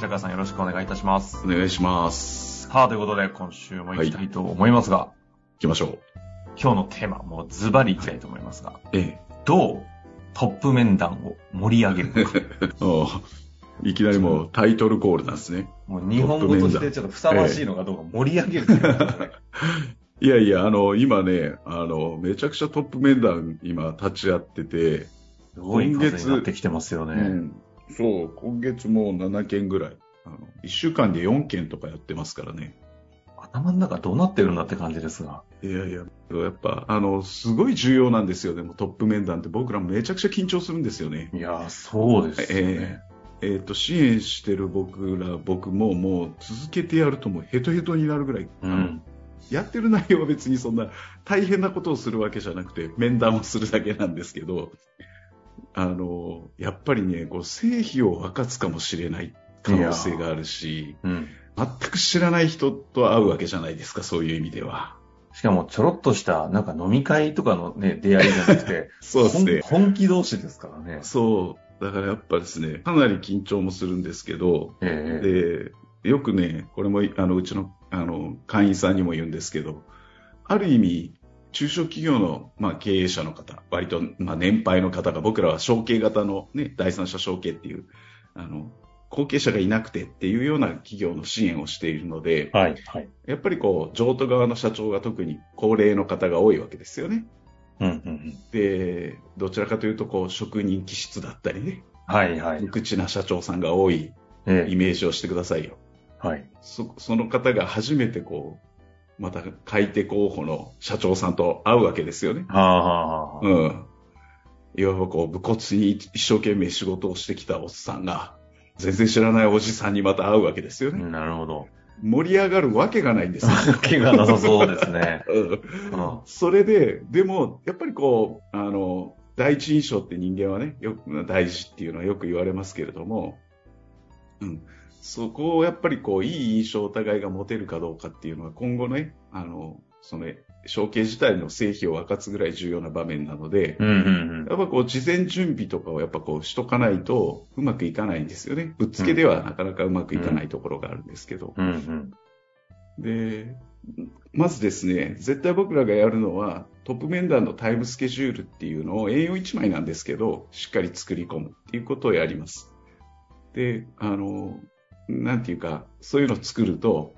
白川さんよろしくお願いいたします。お願いします。さあ、ということで今週も行きたいと思いますが、行きましょ今日のテーマ、もうズバリ行きたいと思いますが、う。えどうトップ面談を盛り上げるのか。いきなりもうタイトルコールなんですね。もう日本語としてちょっとふさわしいのかどうか盛り上げるね。いやいや、あの、今ね、あの、めちゃくちゃトップ面談今立ち会ってて、すごい数になってきてますよね。うんそう、今月もう7件ぐらい。あの、1週間で4件とかやってますからね。頭の中どうなってるんだって感じですが。いやいや、やっぱ、あの、すごい重要なんですよ。でもトップ面談って僕らめちゃくちゃ緊張するんですよね。いやー、そうですよね。えっ、と、支援してる僕ら、僕ももう続けてやるともうヘトヘトになるぐらい、うん。やってる内容は別にそんな大変なことをするわけじゃなくて、面談をするだけなんですけど、あの、やっぱりね、こう、成否を分かつかもしれない可能性があるし、うん。全く知らない人と会うわけじゃないですか、そういう意味では。しかもちょろっとした、なんか飲み会とかのね、出会いじゃなくて、そうですね。本本気同士ですからね。そう。だからやっぱですね、かなり緊張もするんですけど、ええで、よくね、これも、あの、うちの、あの、会員さんにも言うんですけど、ある意味、中小企業の、まあ、経営者の方、割と、まあ、年配の方が、僕らは承継型のね、第三者承継っていう、あの、後継者がいなくてっていうような企業の支援をしているので、はい、はい。やっぱりこう、譲渡側の社長が特に高齢の方が多いわけですよね。うん、うん、うん。で、どちらかというと、こう、職人気質だったりね、はい、はい無。口な社長さんが多いええイメージをしてくださいよ。はい。そその方が初めてこう、また買い手候補の社長さんと会うわけですよね。はあ、はあ、はあ。うん。いわばこう、武骨に一生懸命仕事をしてきたおっさんが、全然知らないおじさんにまた会うわけですよね。なるほど。盛り上がるわけがないんですよ。気がなさそうですね。うんうん。それで、でも、やっぱりこう、あの、第一印象って人間はね、よく、大事っていうのはよく言われますけれども、うん。そこをやっぱりこう、いい印象をお互いが持てるかどうかっていうのは今後ね、あの、その、承継自体の成否を分かつぐらい重要な場面なので、うん、うん、やっぱこう、事前準備とかをやっぱこう、しとかないとうまくいかないんですよね。ぶっつけではなかなかうまくいかないところがあるんですけど。うん。うん、うん。で、まずですね、絶対僕らがやるのは、トップ面談のタイムスケジュールっていうのを A4 1枚なんですけど、しっかり作り込むっていうことをやります。で、あの、なんていうか、そういうのを作ると、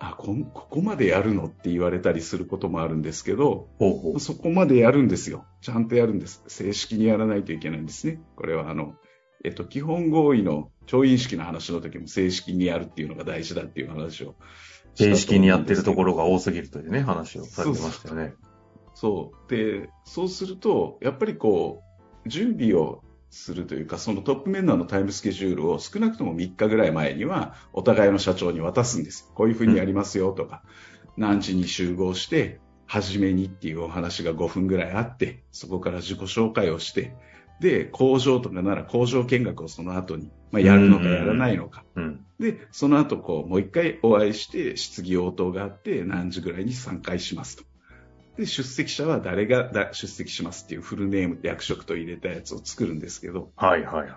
あこん、ここまでやるのって言われたりすることもあるんですけど、ほうほう。そこまでやるんですよ。ちゃんとやるんです。正式にやらないといけないんですね。これはあの、えっと、基本合意の調印式の話の時も正式にやるっていうのが大事だっていう話を。正式にやってるところが多すぎるというね、話をされてましたよね。そう。で、そうすると、やっぱりこう、準備をするというか、そのトップ面談のタイムスケジュールを少なくとも3日ぐらい前には、お互いの社長に渡すんです。こういうふうにやりますよとか、何時に集合して、初めにっていうお話が5分ぐらいあって、そこから自己紹介をして、で、工場とかなら工場見学をその後に、まあ、やるのかやらないのか。うん。で、その後、こう、もう一回お会いして、質疑応答があって、何時ぐらいに参加しますと。で、出席者は誰がだ出席しますっていうフルネーム、役職と入れたやつを作るんですけど、はい、はい、はい。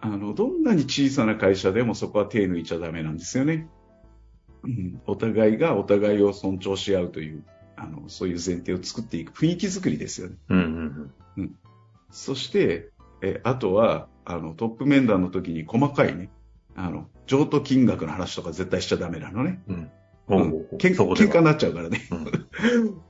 あの、どんなに小さな会社でもそこは手抜いちゃダメなんですよね。うん、お互いがお互いを尊重し合うという、あの、そういう前提を作っていく雰囲気作りですよね。うん、うん、そして、え、あとは、あの、トップ面談の時に細かいね、あの、譲渡金額の話とか絶対しちゃダメなのね。うん。うん。喧嘩になっちゃうからね。うん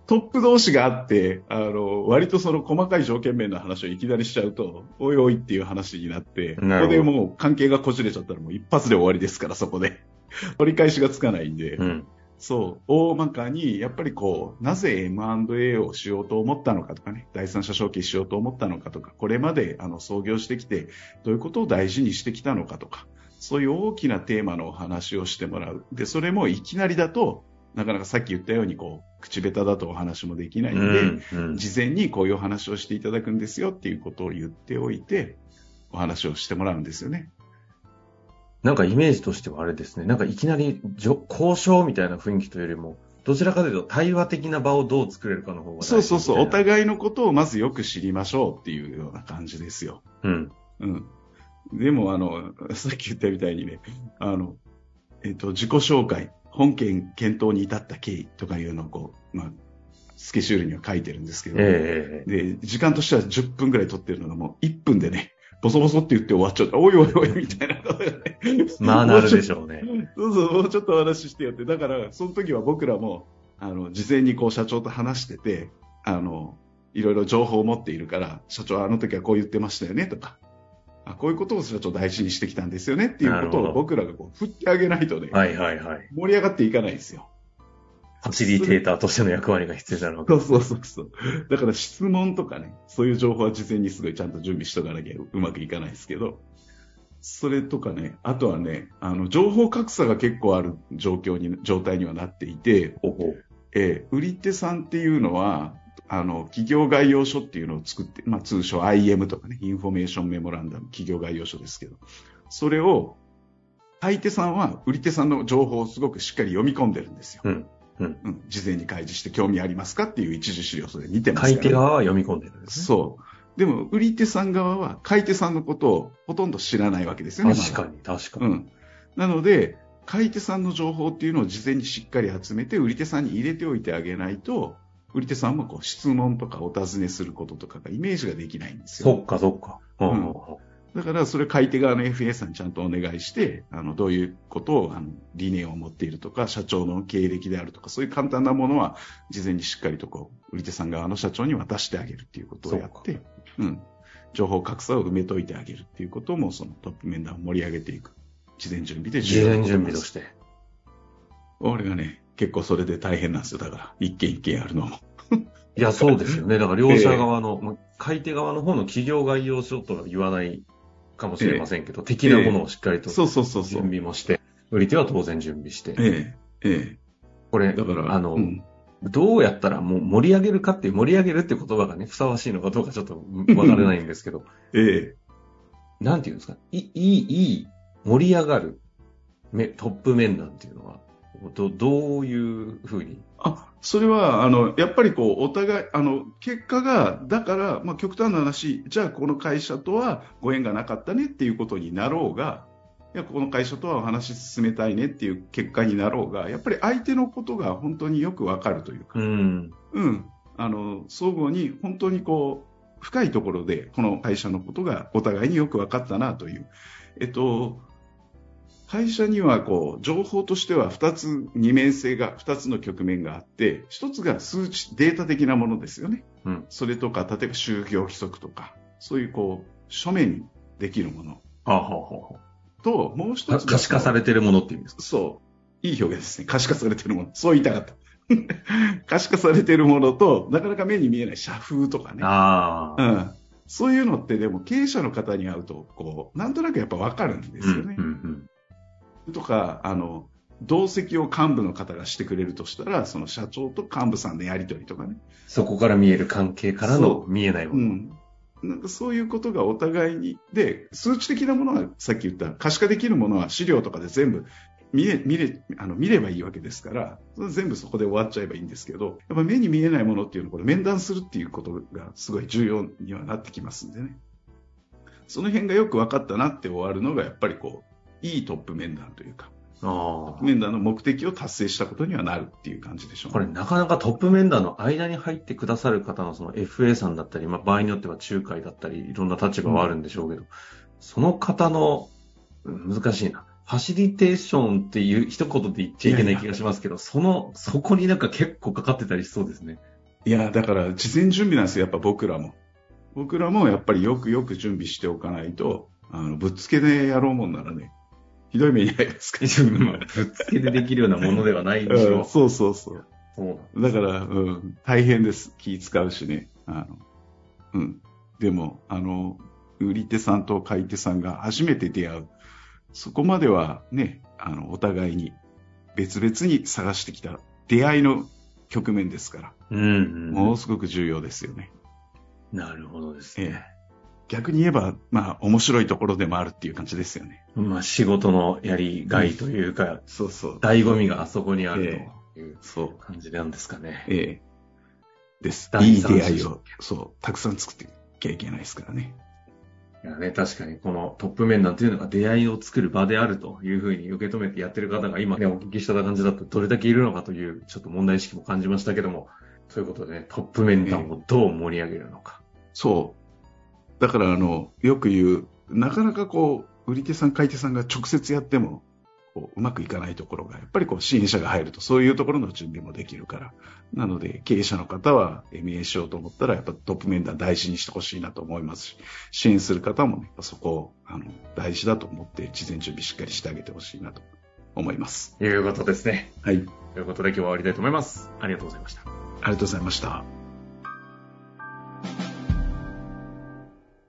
トップ同士があって、あの、割とその細かい条件面の話をいきなりしちゃうと、おいおいっていう話になって、ここでもう関係がこじれちゃったらもう一発で終わりですから、そこで。取り返しがつかないんで、うん。そう、大まかに、やっぱりこう、なぜ M&A をしようと思ったのかとかね、第三者承継しようと思ったのかとか、これまであの創業してきて、どういうことを大事にしてきたのかとか、そういう大きなテーマのお話をしてもらう。で、それもいきなりだと、なかなかさっき言ったように、こう、口下手だとお話もできないので、うんうん事前にこういうお話をしていただくんですよっていうことを言っておいて、お話をしてもらうんですよね。なんかイメージとしてはあれですね。なんかいきなり交渉みたいな雰囲気というよりも、どちらかというと対話的な場をどう作れるかの方が大事そうそうそう、お互いのことをまずよく知りましょうっていうような感じですよ。うん。うん。でも、あの、さっき言ったみたいにね、あの、えっ、と、自己紹介、本件検討に至った経緯とかいうのをこう、まあ、スケジュールには書いてるんですけど、ええで、時間としては10分ぐらい取ってるのがもう1分でね、ボソボソって言って終わっちゃった。おいおいおい、みたいなことがね。まあなるでしょうね。そうそう、もうちょっとお話ししてやって。だから、その時は僕らも、あの、事前にこう社長と話してて、あの、いろいろ情報を持っているから、社長あの時はこう言ってましたよね、とか。あこういうことを社長大事にしてきたんですよねっていうことを僕らがこう振ってあげないとね、はいはいはい。盛り上がっていかないんですよ。ファシリテーターとしての役割が必要なのそうそうそうそう。だから質問とかね、そういう情報は事前にすごいちゃんと準備しとかなきゃうまくいかないですけど、それとかね、あとはね、あの、情報格差が結構ある状況に、状態にはなっていて、えー売り手さんっていうのは、あの、企業概要書っていうのを作って、まあ通称 IM とかね、 information memorandum、企業概要書ですけど、それを、買い手さんは売り手さんの情報をすごくしっかり読み込んでるんですよ。うん。うん。事前に開示して興味ありますかっていう一次資料それ見てますから、買い手側は読み込んでるんですね。そう。でも、売り手さん側は買い手さんのことをほとんど知らないわけですよね。確かに、確かに。うん。なので、買い手さんの情報っていうのを事前にしっかり集めて、売り手さんに入れておいてあげないと、売り手さんもこう質問とかお尋ねすることとかがイメージができないんですよ。そっかそっか。うんだから、それ買い手側の FA さんにちゃんとお願いして、あの、どういうことを、あの、理念を持っているとか、社長の経歴であるとか、そういう簡単なものは、事前にしっかりとこう、売り手さん側の社長に渡してあげるっていうことをやって、うん。情報格差を埋めといてあげるっていうことも、そのトップ面談を盛り上げていく。事前準備で事前準備とて。して。俺がね、結構それで大変なんですよ。だから、一件一件やるのも。いや、そうですよね。だから両者側の、まあ買い手側の方の企業概要書とは言わないかもしれませんけど、的なものをしっかりとそうそうそうそ準う。備もして、売り手は当然準備して。ええ、えこれ、え。だから、あの、うんどうやったらもう盛り上げるかっていう、盛り上げるって言葉がね、ふさわしいのかどうかちょっとわからないんですけど、ええ。なんていうんですか、いい、いい、盛り上がるめトップ面談っていうのは、どどういうふうに？あ、それは、あの、やっぱりこう、お互い、あの、結果が、だから、まあ、極端な話、じゃあこの会社とはご縁がなかったねっていうことになろうが、いや、この会社とはお話し進めたいねっていう結果になろうが、やっぱり相手のことが本当によくわかるというか、うん。うん。あの、相互に本当にこう、深いところで、この会社のことがお互いによく分かったなという。えっと、会社にはこう、情報としては2つ、二面性が、2つの局面があって、1つが数値、データ的なものですよね。うん。それとか、例えば就業規則とか、そういうこう、書面にできるものはあ、はあはと、もう一あ、つが可視化されてるものっていうんですか？そう。いい表現ですね。可視化されてるもの。そう言いたかった。可視化されてるものと、なかなか目に見えない社風とかね。ああ。うん。そういうのってでも経営者の方に会うと、こう、なんとなくやっぱわかるんですよねうん。うんとか、あの、同席を幹部の方がしてくれるとしたら、その社長と幹部さんのやりとりとかね。そこから見える関係からの見えないもの。うん。なんかそういうことがお互いに、で、数値的なものはさっき言った可視化できるものは資料とかで全部見れ、見れ、あの、見ればいいわけですから、全部そこで終わっちゃえばいいんですけど、やっぱ目に見えないものっていうのをこれ面談するっていうことがすごい重要にはなってきますんでね。その辺がよく分かったなって終わるのがやっぱりこう、いいトップ面談というか、ああ。面談の目的を達成したことにはなるっていう感じでしょうね。これなかなかトップ面談の間に入ってくださる方のその FA さんだったり、まあ、場合によっては仲介だったり、いろんな立場はあるんでしょうけど、その方の、うん難しいな。ファシリテーションっていう一言で言っちゃいけない気がしますけど、その、そこになんか結構かかってたりしそうですね。いや、だから事前準備なんですよ、やっぱ僕らも。僕らもやっぱりよくよく準備しておかないと、あの、ぶっつけでやろうもんならね、ひどい目に遭いますか？ら。まあぶっつけでできるようなものではないでしょう。うんそうそうそう。そうだから、うん、大変です。気使うしね。あの、うん。でも、あの、売り手さんと買い手さんが初めて出会うそこまではね、あの、お互いに別々に探してきた出会いの局面ですから、うん、うん。ものすごく重要ですよね。なるほどですええね。逆に言えば、まあ、面白いところでもあるっていう感じですよね。まあ仕事のやりがいというか、そうそう。醍醐味があそこにあるというそう。感じなんですかね。ええです。第いい出会いを、そう、たくさん作っていきゃいけないですからね。いやね、確かにこのトップ面談というのが出会いを作る場であるというふうに受け止めてやってる方が今ね、お聞きした感じだとどれだけいるのかというちょっと問題意識も感じましたけども、ということでね、トップ面談をどう盛り上げるのか。そう。だから、あの、よく言う、なかなかこう、売り手さん、買い手さんが直接やっても、こううまくいかないところが、やっぱりこう、支援者が入ると、そういうところの準備もできるから。なので、経営者の方は MA しようと思ったら、やっぱトップ面談大事にしてほしいなと思いますし、支援する方もね、そこを、あの、大事だと思って、事前準備しっかりしてあげてほしいなと思います。いうことですね。はい。ということで今日は終わりたいと思います。ありがとうございました。ありがとうございました。